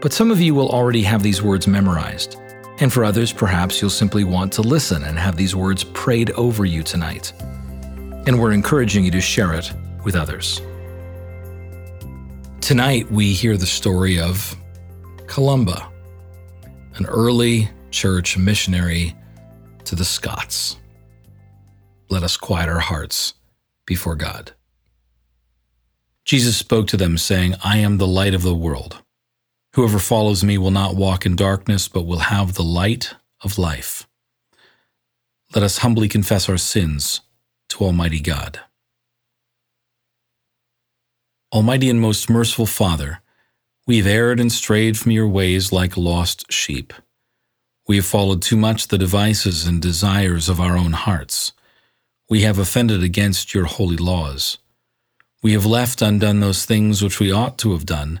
But some of you will already have these words memorized. And for others, perhaps you'll simply want to listen and have these words prayed over you tonight. And we're encouraging you to share it with others. Tonight, we hear the story of Columba, an early church missionary to the Scots. Let us quiet our hearts before God. Jesus spoke to them, saying, I am the light of the world. Whoever follows me will not walk in darkness, but will have the light of life. Let us humbly confess our sins to Almighty God. Almighty and most merciful Father, we have erred and strayed from your ways like lost sheep. We have followed too much the devices and desires of our own hearts. We have offended against your holy laws. We have left undone those things which we ought to have done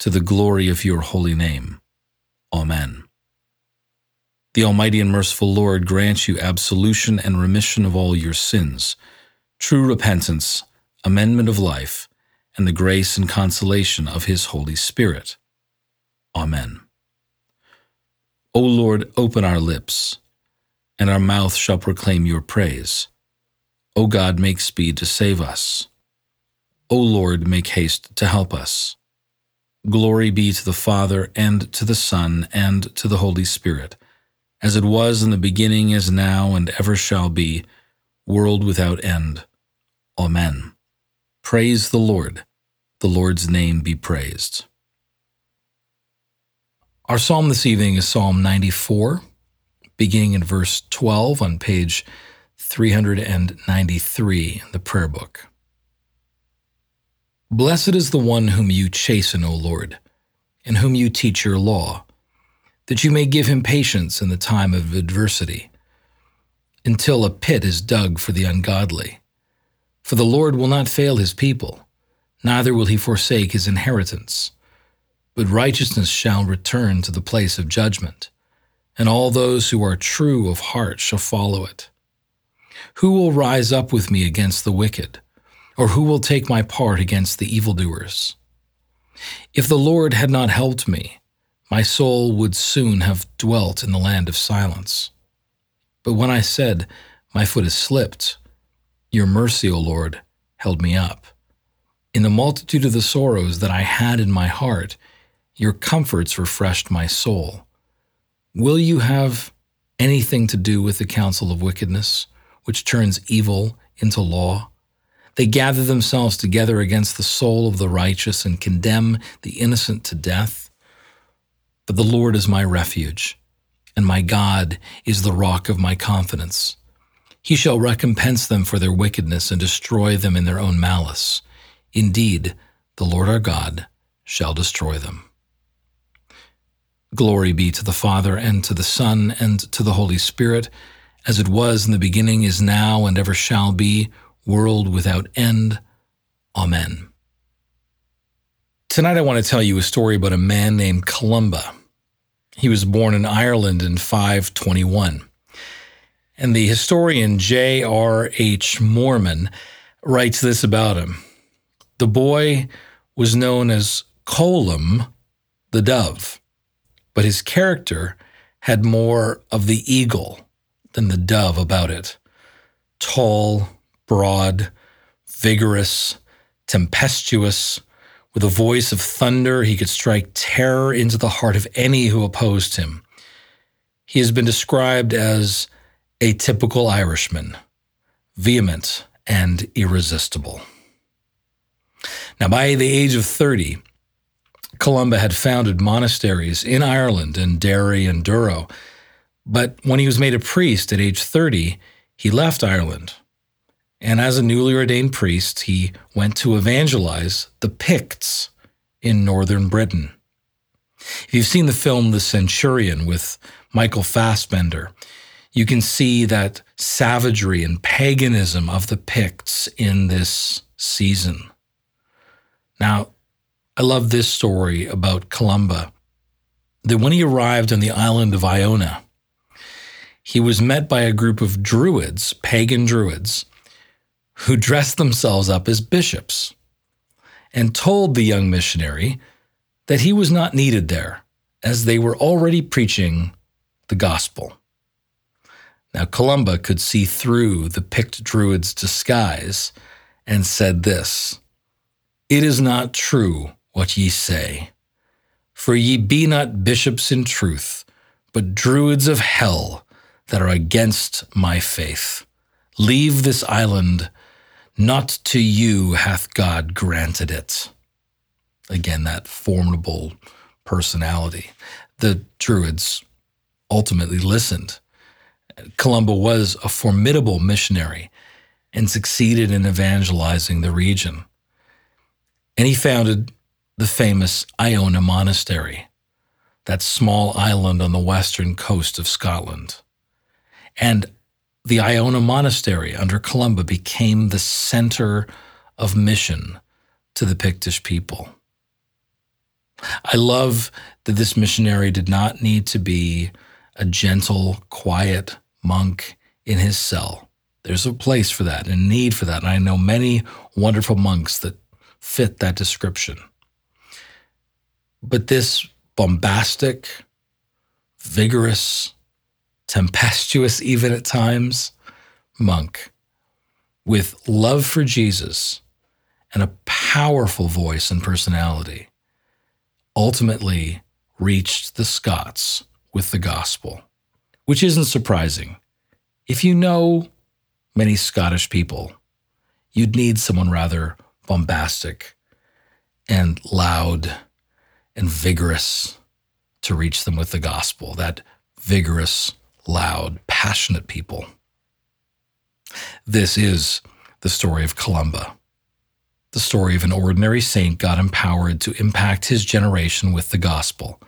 to the glory of your holy name. Amen. The Almighty and merciful Lord grant you absolution and remission of all your sins, true repentance, amendment of life, and the grace and consolation of his Holy Spirit. Amen. O Lord, open our lips, and our mouth shall proclaim your praise. O God, make speed to save us. O Lord, make haste to help us. Glory be to the Father, and to the Son, and to the Holy Spirit, as it was in the beginning, is now, and ever shall be, world without end. Amen. Praise the Lord. The Lord's name be praised. Our psalm this evening is Psalm 94, beginning in verse 12 on page 393 in the prayer book. Blessed is the one whom you chasten, O Lord, and whom you teach your law, that you may give him patience in the time of adversity, until a pit is dug for the ungodly. For the Lord will not fail his people, neither will he forsake his inheritance. But righteousness shall return to the place of judgment, and all those who are true of heart shall follow it. Who will rise up with me against the wicked? Or who will take my part against the evildoers? If the Lord had not helped me, my soul would soon have dwelt in the land of silence. But when I said, My foot has slipped, your mercy, O Lord, held me up. In the multitude of the sorrows that I had in my heart, your comforts refreshed my soul. Will you have anything to do with the counsel of wickedness, which turns evil into law? They gather themselves together against the soul of the righteous and condemn the innocent to death. But the Lord is my refuge, and my God is the rock of my confidence. He shall recompense them for their wickedness and destroy them in their own malice. Indeed, the Lord our God shall destroy them. Glory be to the Father, and to the Son, and to the Holy Spirit, as it was in the beginning, is now, and ever shall be world without end. Amen. Tonight, I want to tell you a story about a man named Columba. He was born in Ireland in 521. And the historian J.R.H. Moorman writes this about him The boy was known as Colum, the dove, but his character had more of the eagle than the dove about it. Tall, broad, vigorous, tempestuous. With a voice of thunder, he could strike terror into the heart of any who opposed him. He has been described as a typical Irishman, vehement and irresistible. Now, by the age of 30, Columba had founded monasteries in Ireland in Derry and Durrow. But when he was made a priest at age 30, he left Ireland. And as a newly ordained priest, he went to evangelize the Picts in northern Britain. If you've seen the film The Centurion with Michael Fassbender, you can see that savagery and paganism of the Picts in this season. Now, I love this story about Columba that when he arrived on the island of Iona, he was met by a group of druids, pagan druids, who dressed themselves up as bishops and told the young missionary that he was not needed there, as they were already preaching the gospel. Now, Columba could see through the Pict Druid's disguise and said this It is not true what ye say, for ye be not bishops in truth, but druids of hell that are against my faith. Leave this island, not to you hath God granted it. Again, that formidable personality. The Druids ultimately listened Columba was a formidable missionary and succeeded in evangelizing the region. And he founded the famous Iona Monastery, that small island on the western coast of Scotland. And the Iona Monastery under Columba became the center of mission to the Pictish people. I love that this missionary did not need to be a gentle, quiet monk in his cell. There's a place for that and need for that. And I know many wonderful monks that fit that description. But this bombastic, vigorous, tempestuous, even at times, monk with love for Jesus and a powerful voice and personality ultimately reached the Scots with the gospel which isn't surprising. If you know many Scottish people, you'd need someone rather bombastic and loud and vigorous to reach them with the gospel, that vigorous, loud, passionate people. This is the story of Columba, the story of an ordinary saint God empowered to impact his generation with the gospel.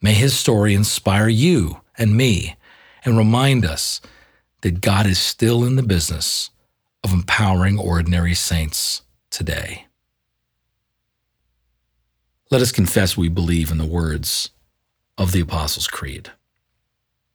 May his story inspire you and me and remind us that God is still in the business of empowering ordinary saints today. Let us confess we believe in the words of the Apostles' Creed,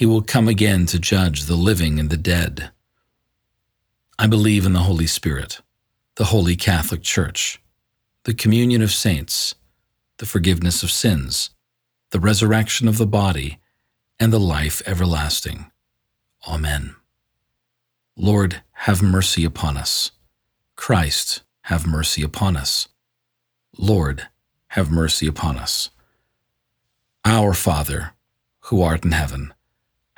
He will come again to judge the living and the dead. I believe in the Holy Spirit, the Holy Catholic Church, the communion of saints, the forgiveness of sins the resurrection of the body, and the life everlasting. Amen. Lord, have mercy upon us. Christ, have mercy upon us. Lord, have mercy upon us. Our Father, who art in heaven,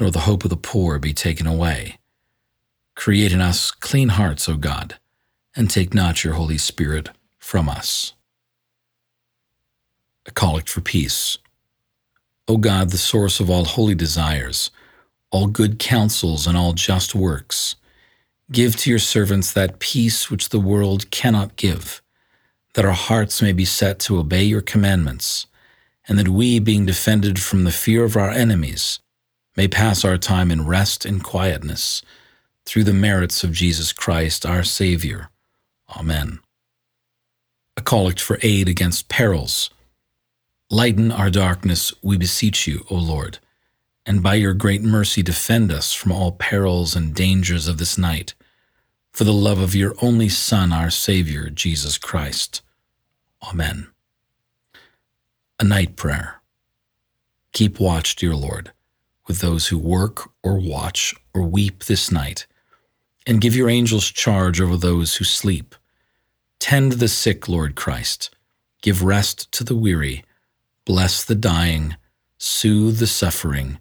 nor the hope of the poor be taken away. Create in us clean hearts, O God, and take not your Holy Spirit from us. A Collect for Peace. O God, the source of all holy desires, all good counsels, and all just works, give to your servants that peace which the world cannot give, that our hearts may be set to obey your commandments, and that we, being defended from the fear of our enemies, may pass our time in rest and quietness through the merits of Jesus Christ, our Savior. Amen. A collect for aid against perils. Lighten our darkness, we beseech you, O Lord, and by your great mercy defend us from all perils and dangers of this night, for the love of your only Son, our Savior, Jesus Christ. Amen. A night prayer. Keep watch, dear Lord, with those who work or watch or weep this night and give your angels charge over those who sleep. Tend the sick, Lord Christ. Give rest to the weary. Bless the dying. Soothe the suffering.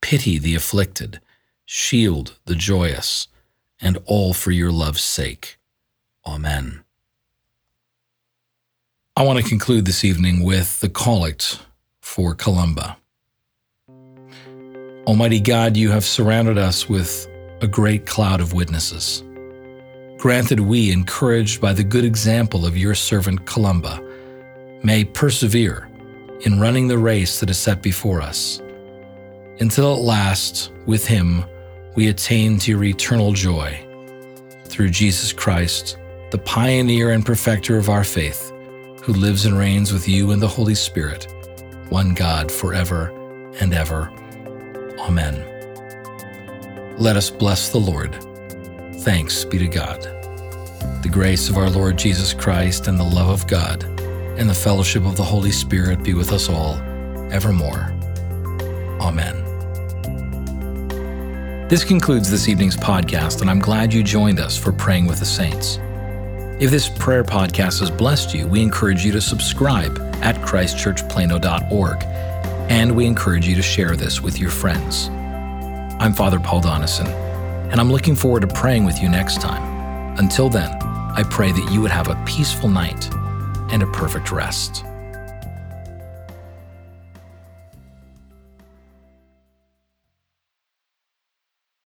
Pity the afflicted. Shield the joyous. And all for your love's sake. Amen. I want to conclude this evening with the collect for Columba. Almighty God, you have surrounded us with a great cloud of witnesses. Granted, we, encouraged by the good example of your servant Columba, may persevere in running the race that is set before us, until at last, with him, we attain to your eternal joy. Through Jesus Christ, the pioneer and perfecter of our faith, who lives and reigns with you in the Holy Spirit, one God forever and ever. Amen. Let us bless the Lord. Thanks be to God. The grace of our Lord Jesus Christ and the love of God and the fellowship of the Holy Spirit be with us all, evermore. Amen. This concludes this evening's podcast, and I'm glad you joined us for Praying with the Saints. If this prayer podcast has blessed you, we encourage you to subscribe at christchurchplano.org, and we encourage you to share this with your friends. I'm Father Paul Donison, and I'm looking forward to praying with you next time. Until then, I pray that you would have a peaceful night and a perfect rest.